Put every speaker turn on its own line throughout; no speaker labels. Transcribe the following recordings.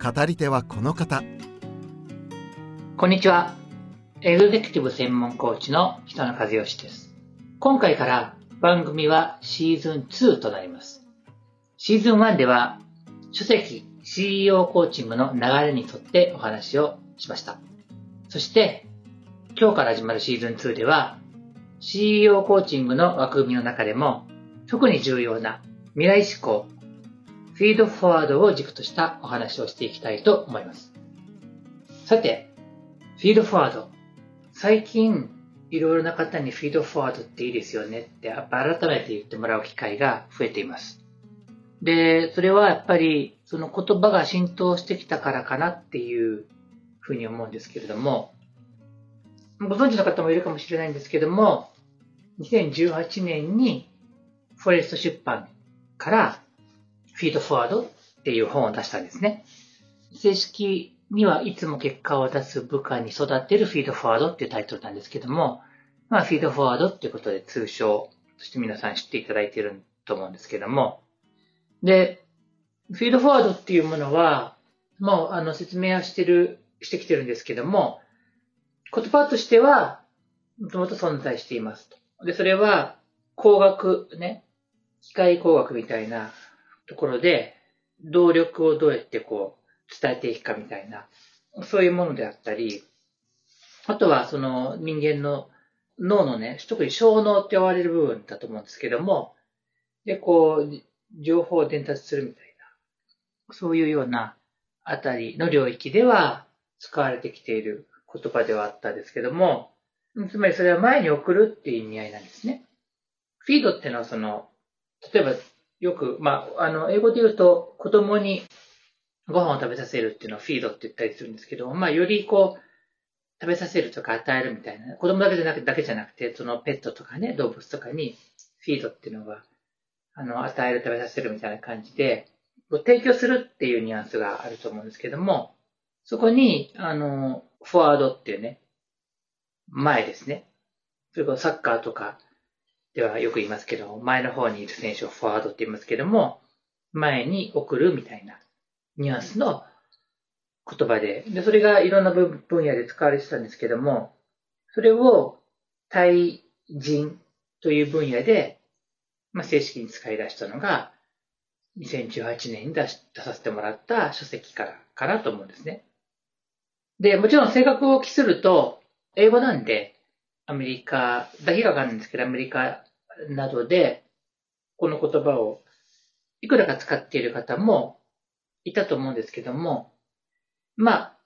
語り手はこの方。
こんにちは。エグゼクティブ専門コーチの北野和義です。今回から番組はシーズン2となります。シーズン1では書籍 CEO コーチングの流れに沿ってお話をしました。そして今日から始まるシーズン2では CEO コーチングの枠組みの中でも特に重要な未来思考、フィードフォワードを軸としたお話をしていきたいと思います。さて、フィードフォワード。最近、いろいろな方にフィードフォワードっていいですよねってやっぱ改めて言ってもらう機会が増えています。で、それはやっぱりその言葉が浸透してきたからかなっていうふうに思うんですけれども、ご存知の方もいるかもしれないんですけども、2018年にフォレスト出版からフィードフォワードっていう本を出したんですね。正式にはいつも結果を出す部下に育てるフィードフォワードっていうタイトルなんですけども、まあフィードフォワードっていうことで通称として皆さん知っていただいてると思うんですけども、で、フィードフォワードっていうものは、もうあの説明はしてる、してきてるんですけども、言葉としては、もともと存在していますと。で、それは、工学ね、機械工学みたいなところで、動力をどうやってこう、伝えていくかみたいな、そういうものであったり、あとはその人間の脳のね、特に小脳って呼ばれる部分だと思うんですけども、で、こう、情報を伝達するみたいな、そういうようなあたりの領域では使われてきている言葉ではあったんですけども、つまりそれは前に送るっていう意味合いなんですね。フィードっていうのはその、例えばよく、まあ、あの、英語で言うと子供にご飯を食べさせるっていうのをフィードって言ったりするんですけど、まあ、よりこう、食べさせるとか与えるみたいな、子供だけじゃなくだけじゃなくて、そのペットとかね、動物とかにフィードっていうのは、あの、与える、食べさせるみたいな感じで、提供するっていうニュアンスがあると思うんですけども、そこに、あの、フォワードっていうね、前ですね。それからサッカーとかではよく言いますけど、前の方にいる選手をフォワードって言いますけども、前に送るみたいなニュアンスの言葉で、で、それがいろんな分野で使われてたんですけども、それを対人という分野で、まあ、正式に使い出したのが、2018年に出し出させてもらった書籍からかなと思うんですね。で、もちろん性格を期すると、英語なんで、アメリカだけがわかるんですけど、アメリカなどで、この言葉をいくらか使っている方もいたと思うんですけども、まあ、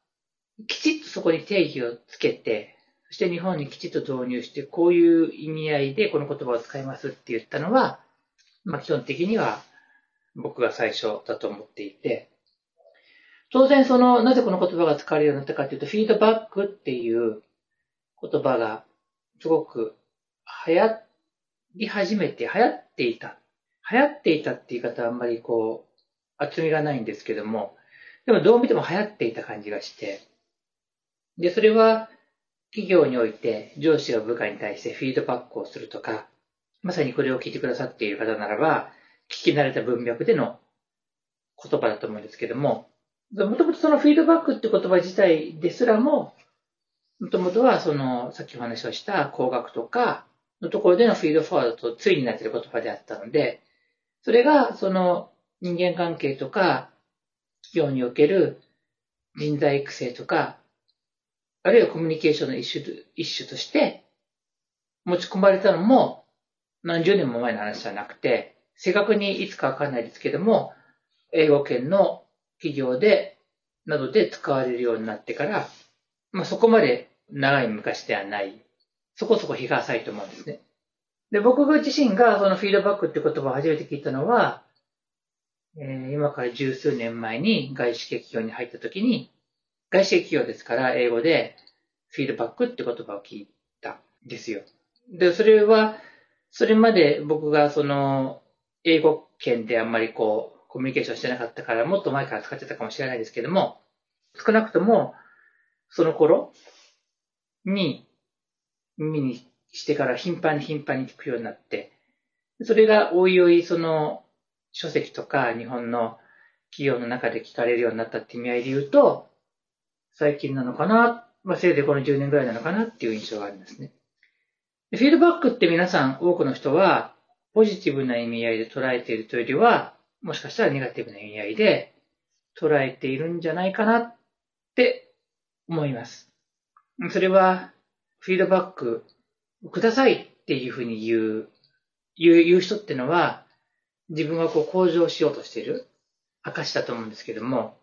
きちっとそこに定義をつけて、そして日本にきちっと導入して、こういう意味合いでこの言葉を使いますって言ったのは、まあ基本的には僕が最初だと思っていて、当然その、なぜこの言葉が使われるようになったかというと、フィードバックっていう言葉がすごく流行り始めて、流行っていた。流行っていたって言い方はあんまりこう、厚みがないんですけども、でもどう見ても流行っていた感じがして、で、それは企業において上司が部下に対してフィードバックをするとか、まさにこれを聞いてくださっている方ならば、聞き慣れた文脈での言葉だと思うんですけども、もともとそのフィードバックって言葉自体ですらも、もともとはその、さっきお話をした工学とかのところでのフィードフォワードと対になっている言葉であったので、それがその人間関係とか企業における人材育成とか、あるいはコミュニケーションの一種一種として持ち込まれたのも何十年も前の話じゃなくて、正確にいつかわかんないですけども、英語圏の企業で、などで使われるようになってから、まあ、そこまで長い昔ではない、そこそこ日が浅いと思うんですね。で、僕自身がそのフィードバックって言葉を初めて聞いたのは、えー、今から十数年前に外資系企業に入った時に、外資系企業ですから英語でフィードバックって言葉を聞いたんですよ。で、それは、それまで僕がその、英語圏であんまりこう、コミュニケーションしてなかったから、もっと前から使ってたかもしれないですけども、少なくとも、その頃に、耳にしてから頻繁に頻繁に聞くようになって、それがおいおいその書籍とか日本の企業の中で聞かれるようになったって意味合いで言うと、最近なのかな、まあ、せいぜいこの10年ぐらいなのかなっていう印象がありますね。フィードバックって皆さん、多くの人は、ポジティブな意味合いで捉えているというよりは、もしかしたらネガティブな意味合いで捉えているんじゃないかなって思います。それは、フィードバックくださいっていうふうに言う、言う言う人ってのは、自分がこう向上しようとしている証だと思うんですけども、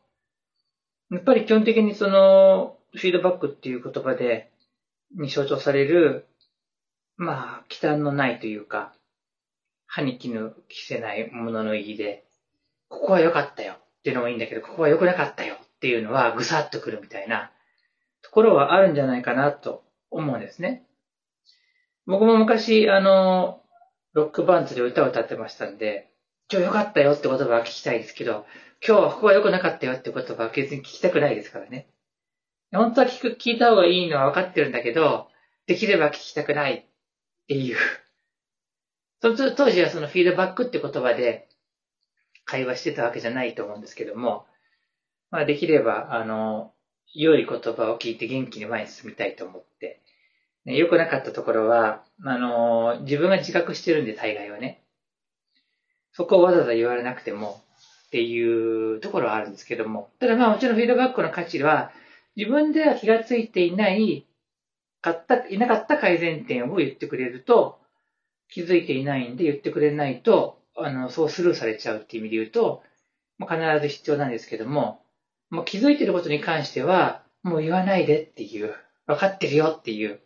やっぱり基本的にその、フィードバックっていう言葉で、に象徴される、まあ、忌憚のないというか、歯に衣着せないものの意義で、ここは良かったよっていうのもいいんだけど、ここは良くなかったよっていうのはぐさっとくるみたいなところはあるんじゃないかなと思うんですね。僕も昔、あの、ロックバンドで歌を歌ってましたんで、今日良かったよって言葉は聞きたいですけど、今日はここは良くなかったよって言葉は別に聞きたくないですからね。本当は聞く、聞いた方がいいのは分かってるんだけど、できれば聞きたくないっていう。その当時はそのフィードバックって言葉で会話してたわけじゃないと思うんですけども、まあできれば、あの、良い言葉を聞いて元気に前に進みたいと思って、ね、良くなかったところは、あの、自分が自覚してるんで、大概はね。そこをわざわざ言われなくてもっていうところはあるんですけども。ただまあもちろんフィードバックの価値は、自分では気がついていない、かった、いなかった改善点を言ってくれると、気づいていないんで言ってくれないと、あの、そうスルーされちゃうっていう意味で言うと、必ず必要なんですけども、もう気づいてることに関しては、もう言わないでっていう、分かってるよっていう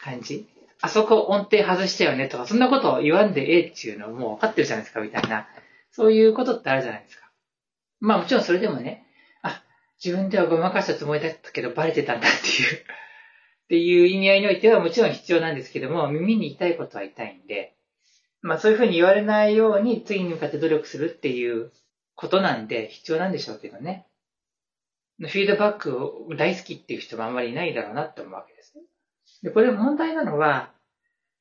感じ。あそこ音程外したよねとか、そんなことを言わんでええっていうのはもう分かってるじゃないですか、みたいな。そういうことってあるじゃないですか。まあもちろんそれでもね、あ、自分ではごまかしたつもりだったけどバレてたんだっていう っていう意味合いにおいてはもちろん必要なんですけども、耳に痛いことは痛いんで、まあそういうふうに言われないように次に向かって努力するっていうことなんで必要なんでしょうけどね。フィードバックを大好きっていう人もあんまりいないだろうなって思うわけです。で、これ問題なのは、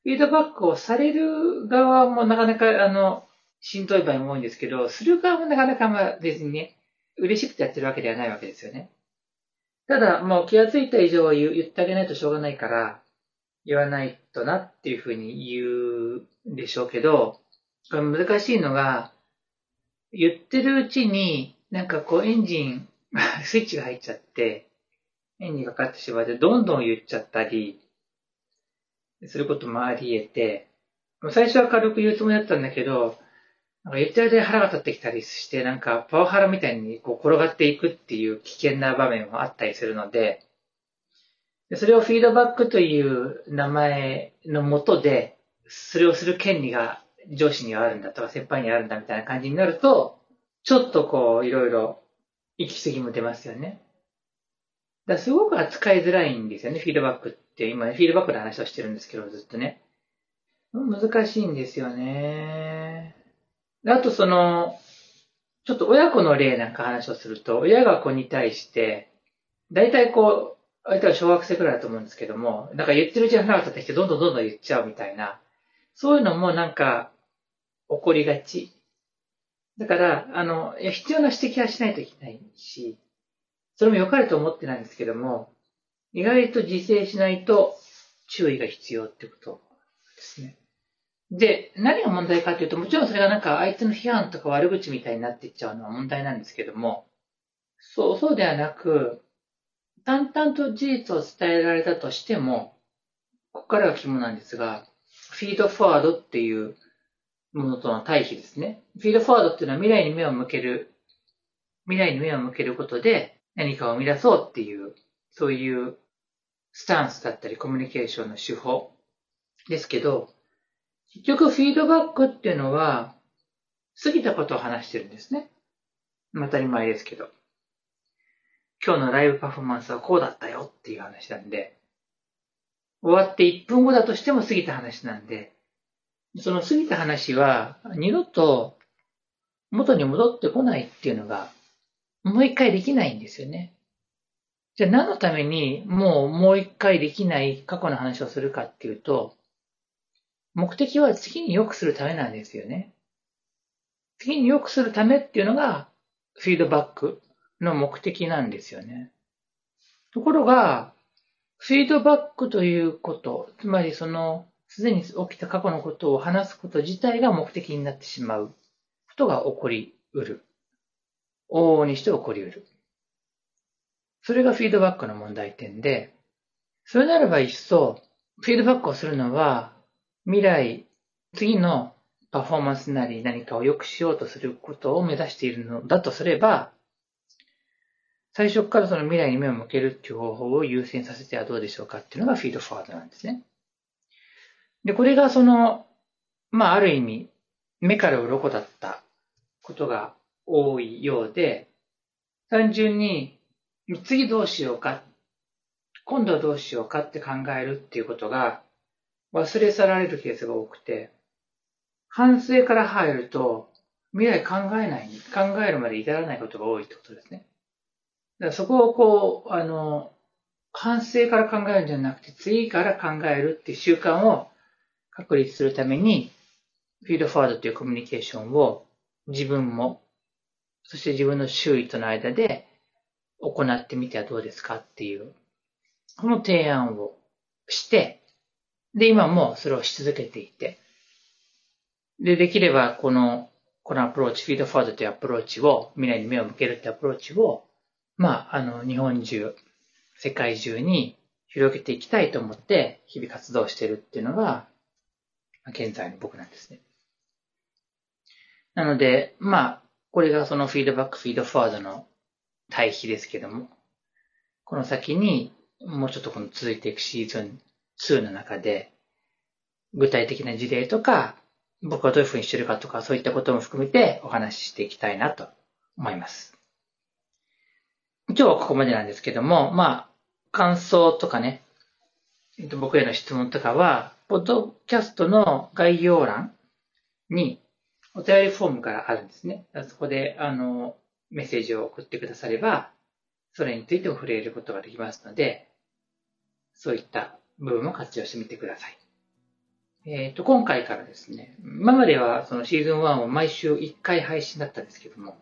フィードバックをされる側もなかなか、あの、しんどい場合も多いんですけど、する側もなかなかまあ別にね、嬉しくてやってるわけではないわけですよね。ただ、もう気がついた以上は言ってあげないとしょうがないから、言わないとなっていうふうに言うんでしょうけど、これ難しいのが、言ってるうちに、なんかこうエンジン、スイッチが入っちゃって、エンジンがかかってしまって、どんどん言っちゃったり、することもあり得て、最初は軽く言うつもりだったんだけど、なんか言ってる間に腹が立ってきたりして、なんかパワハラみたいにこう転がっていくっていう危険な場面もあったりするので、それをフィードバックという名前のもとで、それをする権利が上司にはあるんだとか先輩にはあるんだみたいな感じになると、ちょっとこういろいろ行き過ぎも出ますよね。だすごく扱いづらいんですよね、フィードバックって。今、フィードバックの話をしてるんですけど、ずっとね。難しいんですよね。あとその、ちょっと親子の例なんか話をすると、親が子に対して、大体こう、相手は小学生くらいだと思うんですけども、なんか言ってるうちに腹が立ってきて、どんどんどんどん言っちゃうみたいな、そういうのもなんか、起こりがち。だから、あの、いや必要な指摘はしないといけないし、それも良かれと思ってないんですけども、意外と自制しないと注意が必要ってことですね。で、何が問題かというと、もちろんそれがなんか相手の批判とか悪口みたいになっていっちゃうのは問題なんですけども、そう、そうではなく、淡々と事実を伝えられたとしても、ここからが肝なんですが、フィードフォワードっていうものとの対比ですね。フィードフォワードっていうのは未来に目を向ける、未来に目を向けることで何かを生み出そうっていう、そういうスタンスだったりコミュニケーションの手法ですけど、結局フィードバックっていうのは、過ぎたことを話してるんですね。当たり前ですけど。今日のライブパフォーマンスはこうだったよっていう話なんで、終わって1分後だとしても過ぎた話なんで、その過ぎた話は二度と元に戻ってこないっていうのが、もう一回できないんですよね。じゃあ何のためにもうもう一回できない過去の話をするかっていうと、目的は次に良くするためなんですよね。次に良くするためっていうのがフィードバックの目的なんですよね。ところが、フィードバックということ、つまりその、すでに起きた過去のことを話すこと自体が目的になってしまうことが起こりうる。往々にして起こりうる。それがフィードバックの問題点で、それならば一層、フィードバックをするのは、未来、次のパフォーマンスなり何かを良くしようとすることを目指しているのだとすれば、最初からその未来に目を向けるっていう方法を優先させてはどうでしょうかっていうのがフィードフォワードなんですね。で、これがその、まあある意味、目から鱗だったことが多いようで、単純に次どうしようか、今度はどうしようかって考えるっていうことが忘れ去られるケースが多くて、反省から入ると未来考えない、考えるまで至らないことが多いってことですね。だからそこをこう、あの、反省から考えるんじゃなくて、次から考えるっていう習慣を確立するために、フィードフォワードというコミュニケーションを自分も、そして自分の周囲との間で行ってみてはどうですかっていう、この提案をして、で、今もそれをし続けていて、で、できればこの、このアプローチ、フィードフォワードというアプローチを、未来に目を向けるってアプローチを、まあ、あの、日本中、世界中に広げていきたいと思って日々活動してるっていうのが、現在の僕なんですね。なので、まあ、これがそのフィードバック、フィードフォワードの対比ですけども、この先にもうちょっとこの続いていくシーズン2の中で、具体的な事例とか、僕はどういうふうにしてるかとか、そういったことも含めてお話ししていきたいなと思います。今日はここまでなんですけども、まあ、感想とかね、僕への質問とかは、ポッドキャストの概要欄にお便りフォームからあるんですね。そこで、あの、メッセージを送ってくだされば、それについても触れることができますので、そういった部分も活用してみてください。えっ、ー、と、今回からですね、今まではそのシーズン1を毎週1回配信だったんですけども、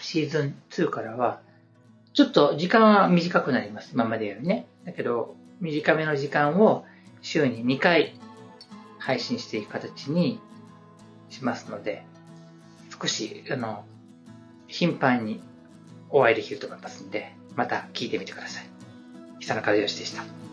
シーズン2からは、ちょっと時間は短くなります。今までよりね。だけど、短めの時間を週に2回配信していく形にしますので、少し、あの、頻繁にお会いできると思いますので、また聞いてみてください。久野和義でした。